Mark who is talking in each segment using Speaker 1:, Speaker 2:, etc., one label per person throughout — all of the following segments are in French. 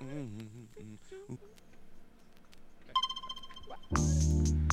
Speaker 1: Mm -hmm.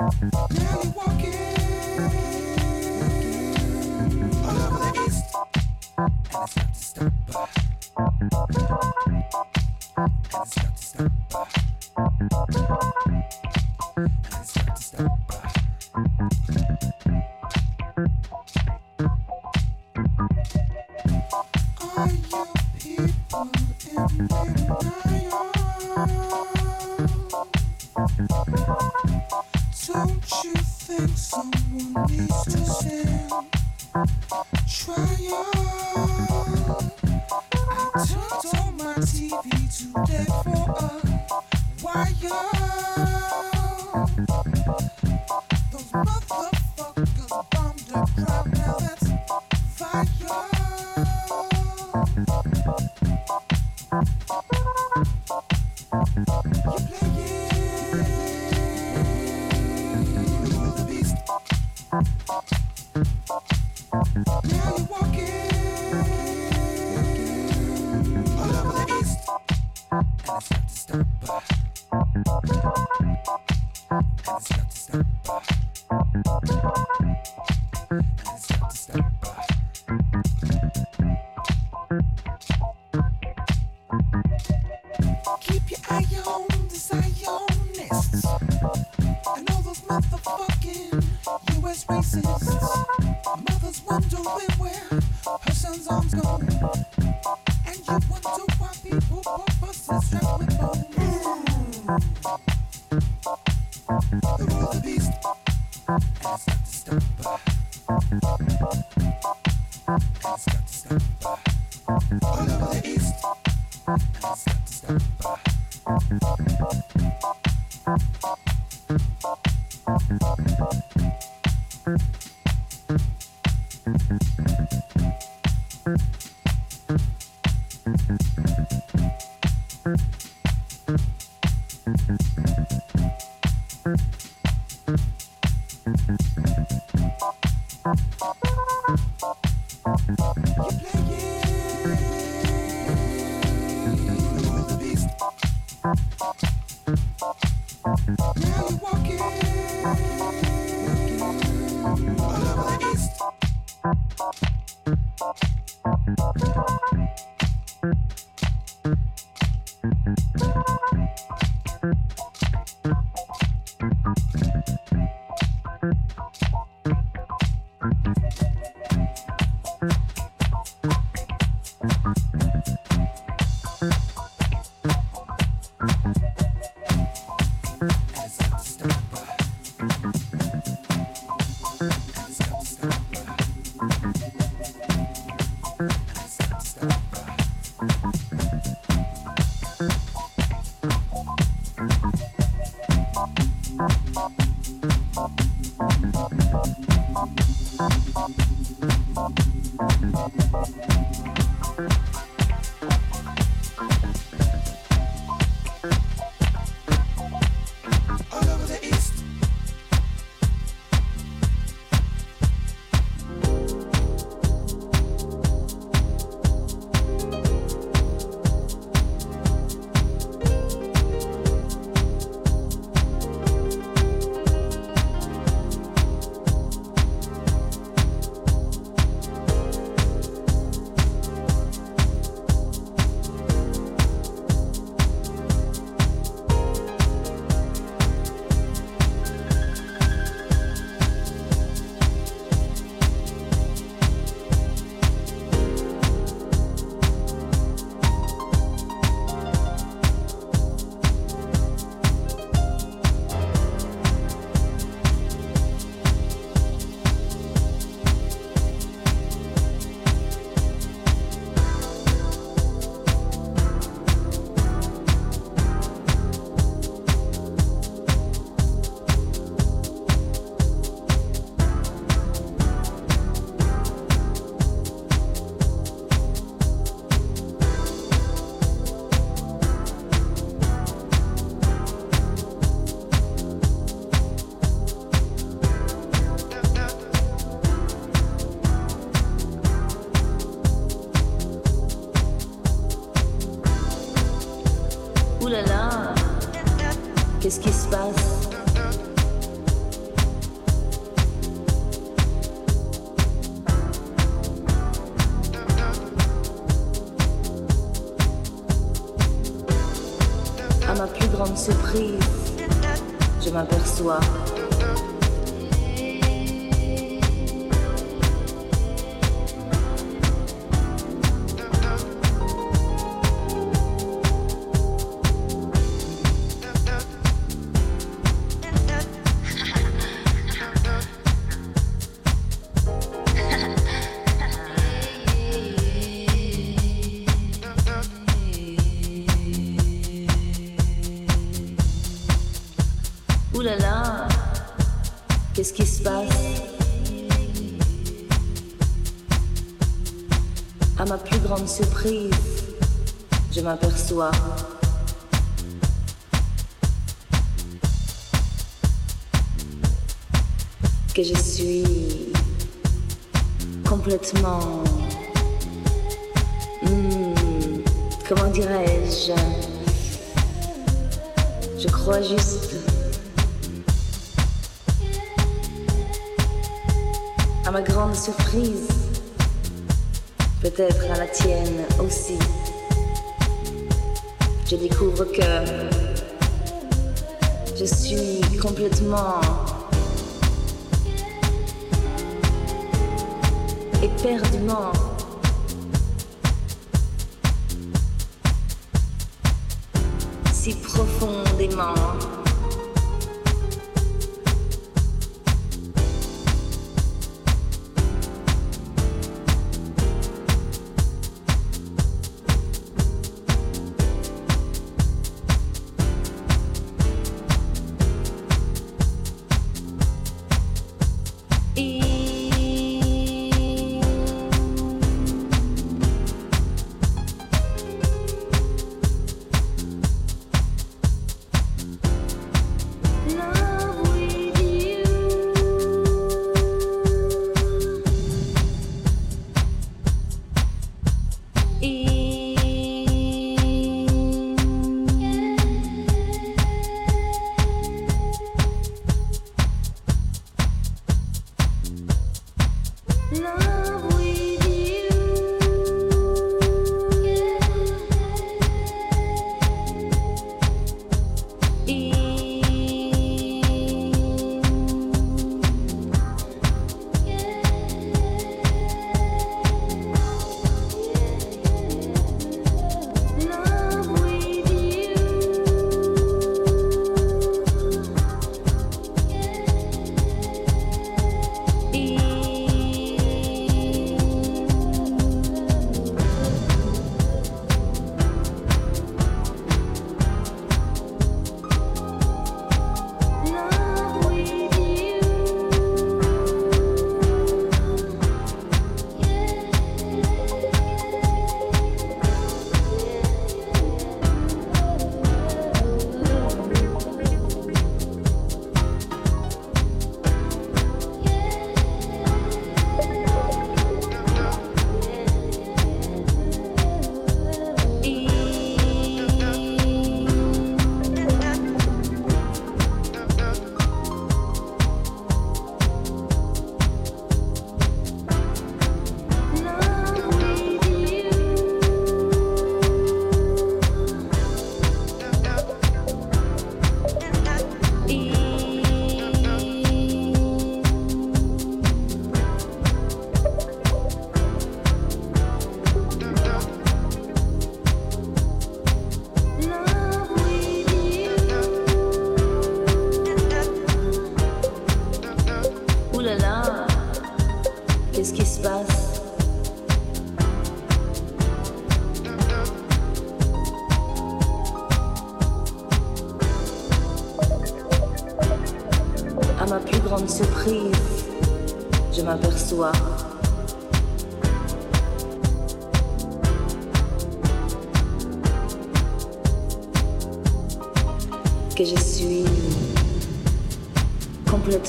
Speaker 1: Now you're walking all over the east.
Speaker 2: Comment dirais-je? Je crois juste... À ma grande surprise, peut-être à la tienne aussi, je découvre que je suis complètement éperdument profondément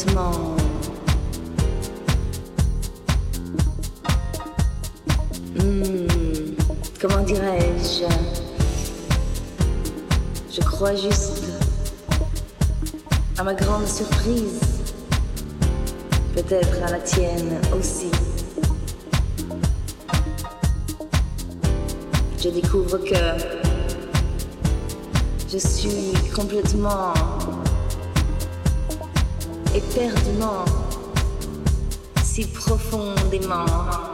Speaker 1: Hmm. comment dirais-je? Je crois juste, à ma grande surprise, peut-être à la tienne aussi. Je découvre que je suis complètement éperdument, si profondément.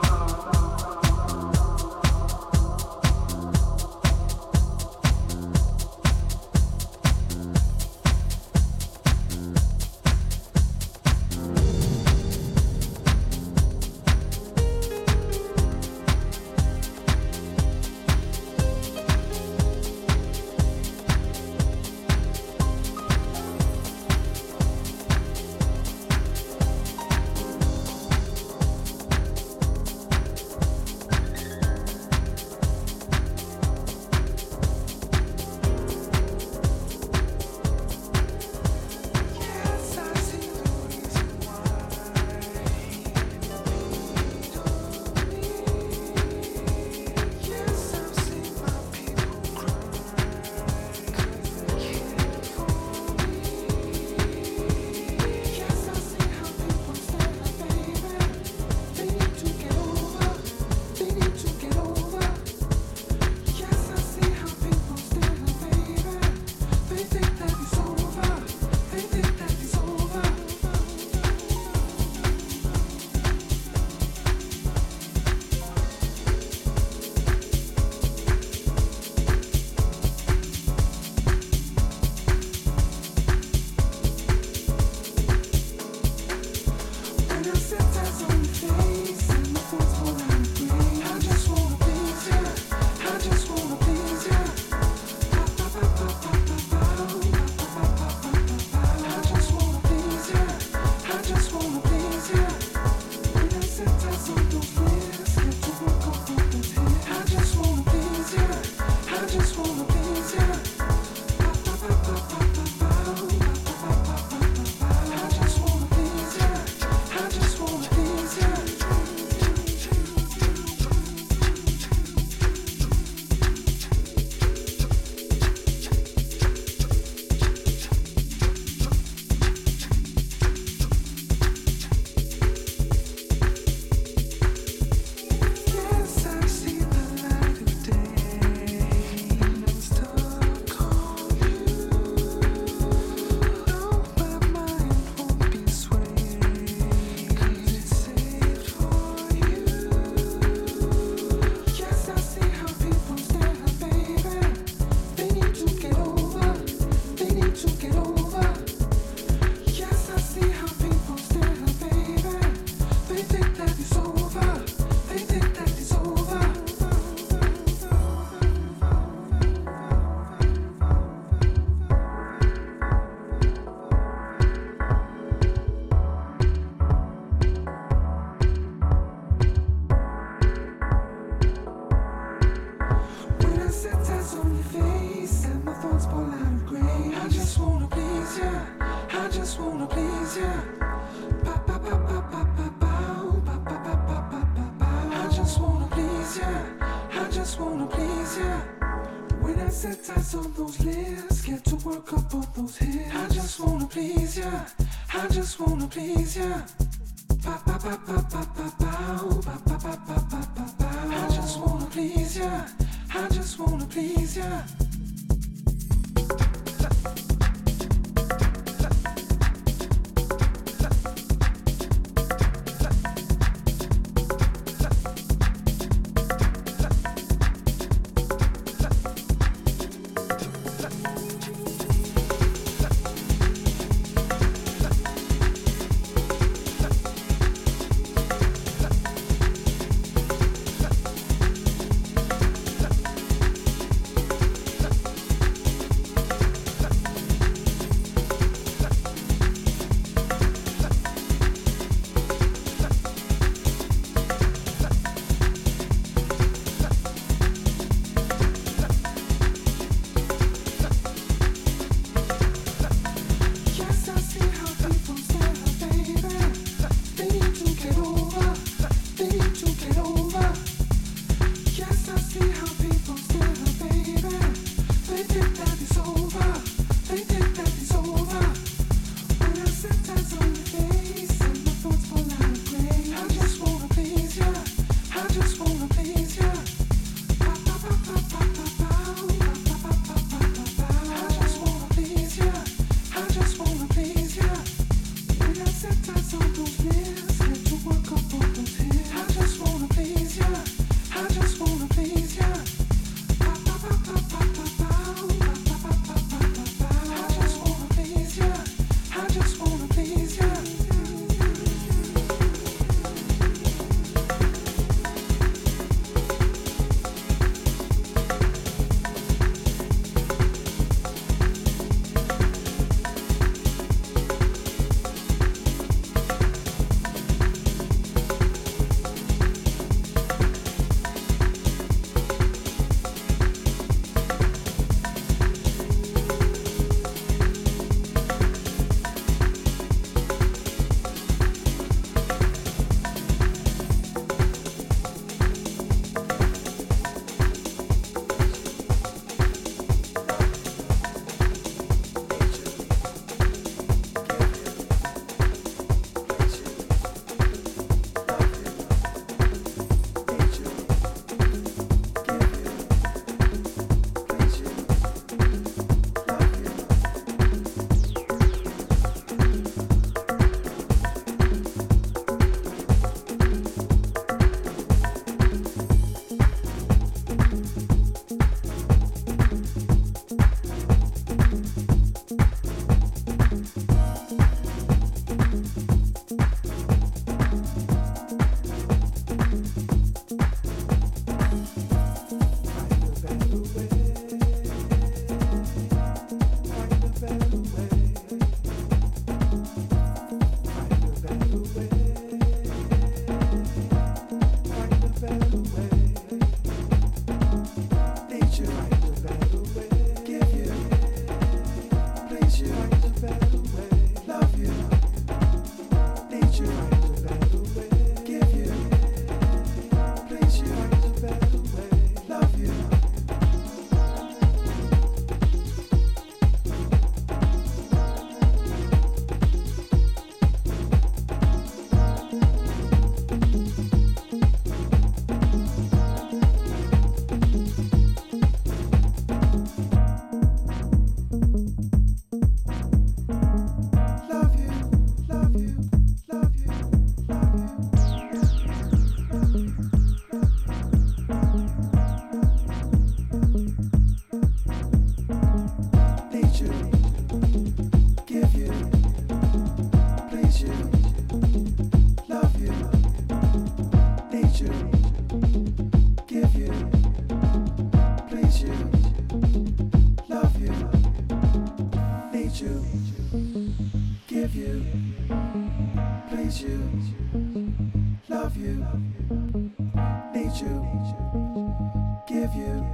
Speaker 3: give you,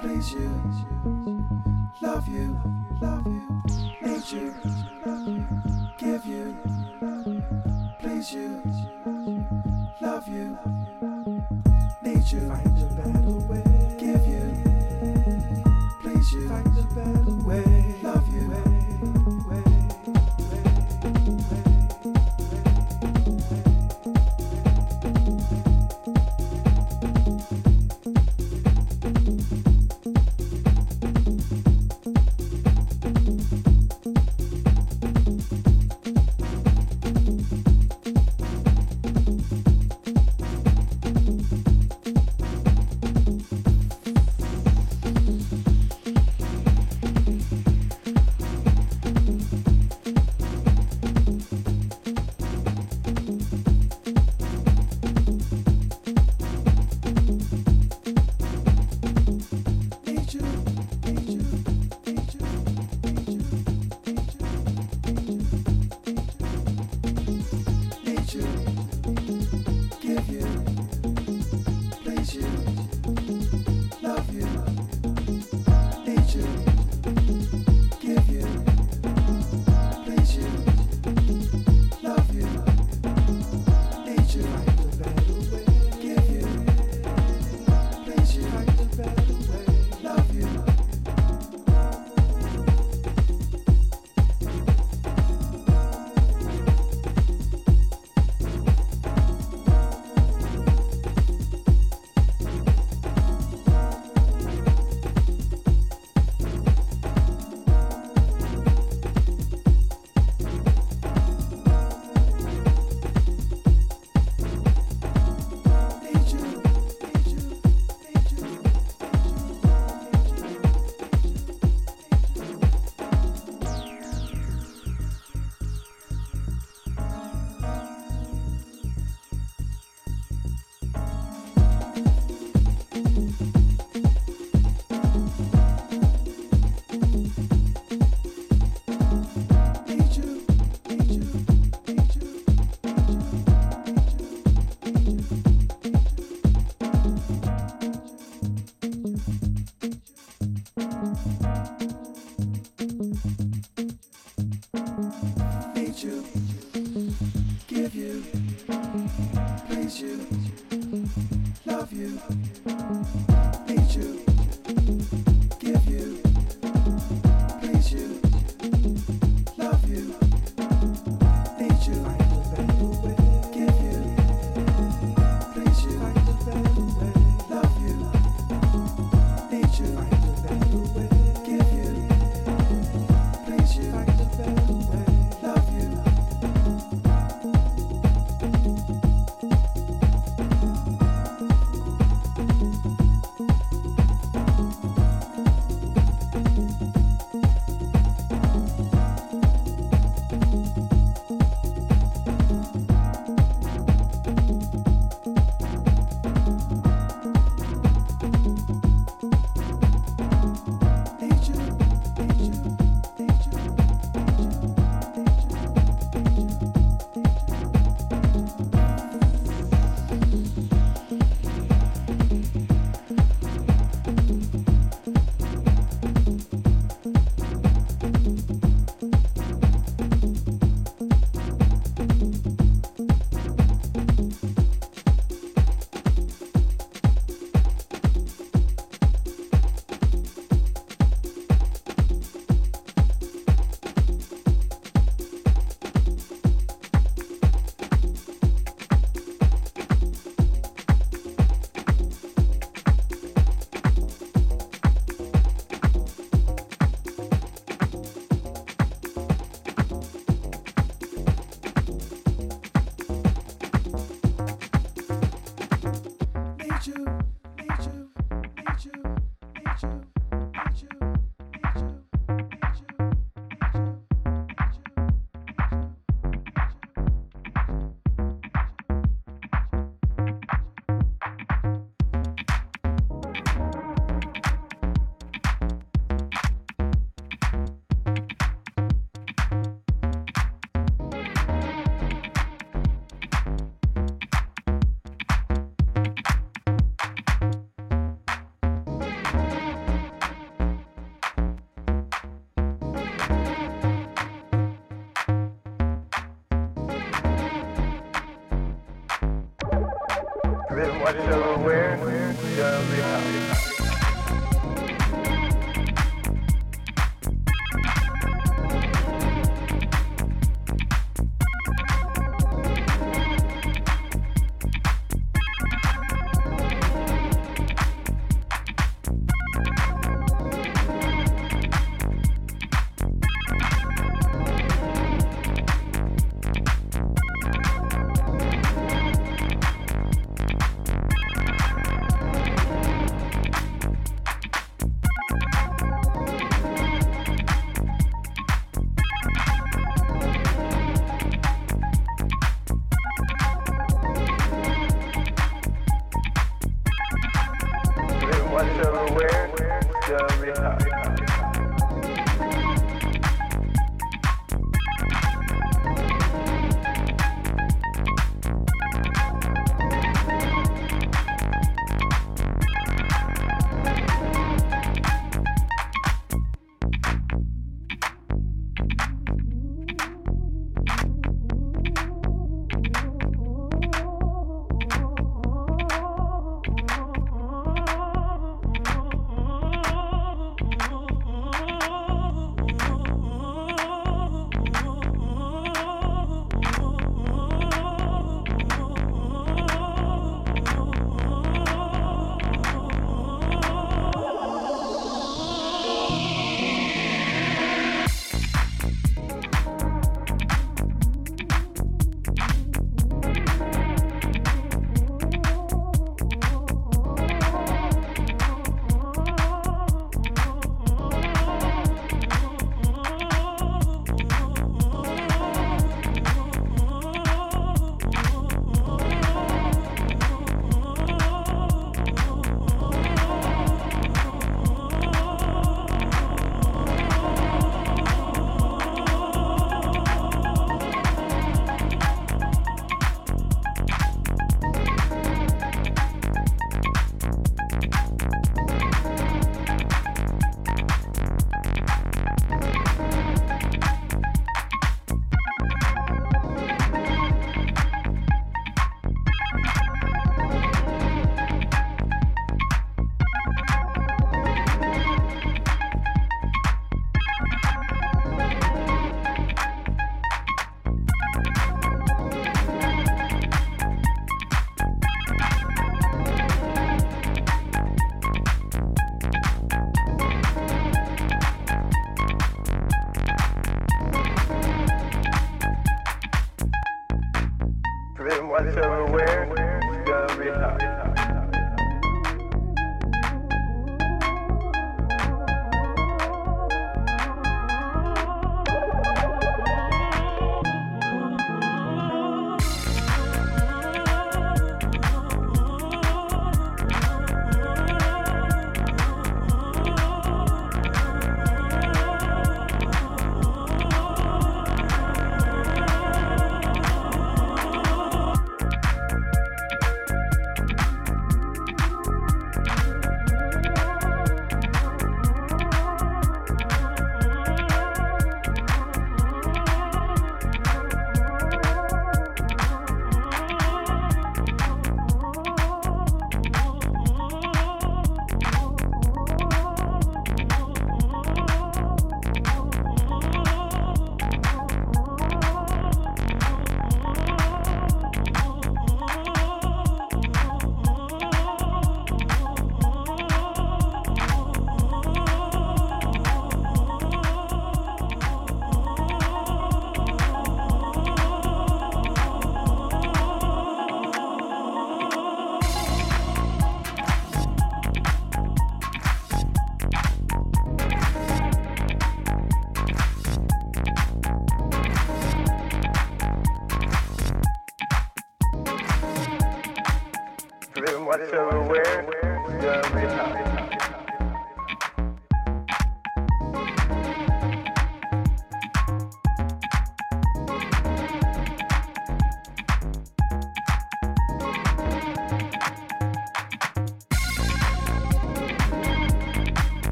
Speaker 3: please you, love you.
Speaker 4: da tua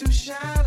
Speaker 3: to
Speaker 5: shine.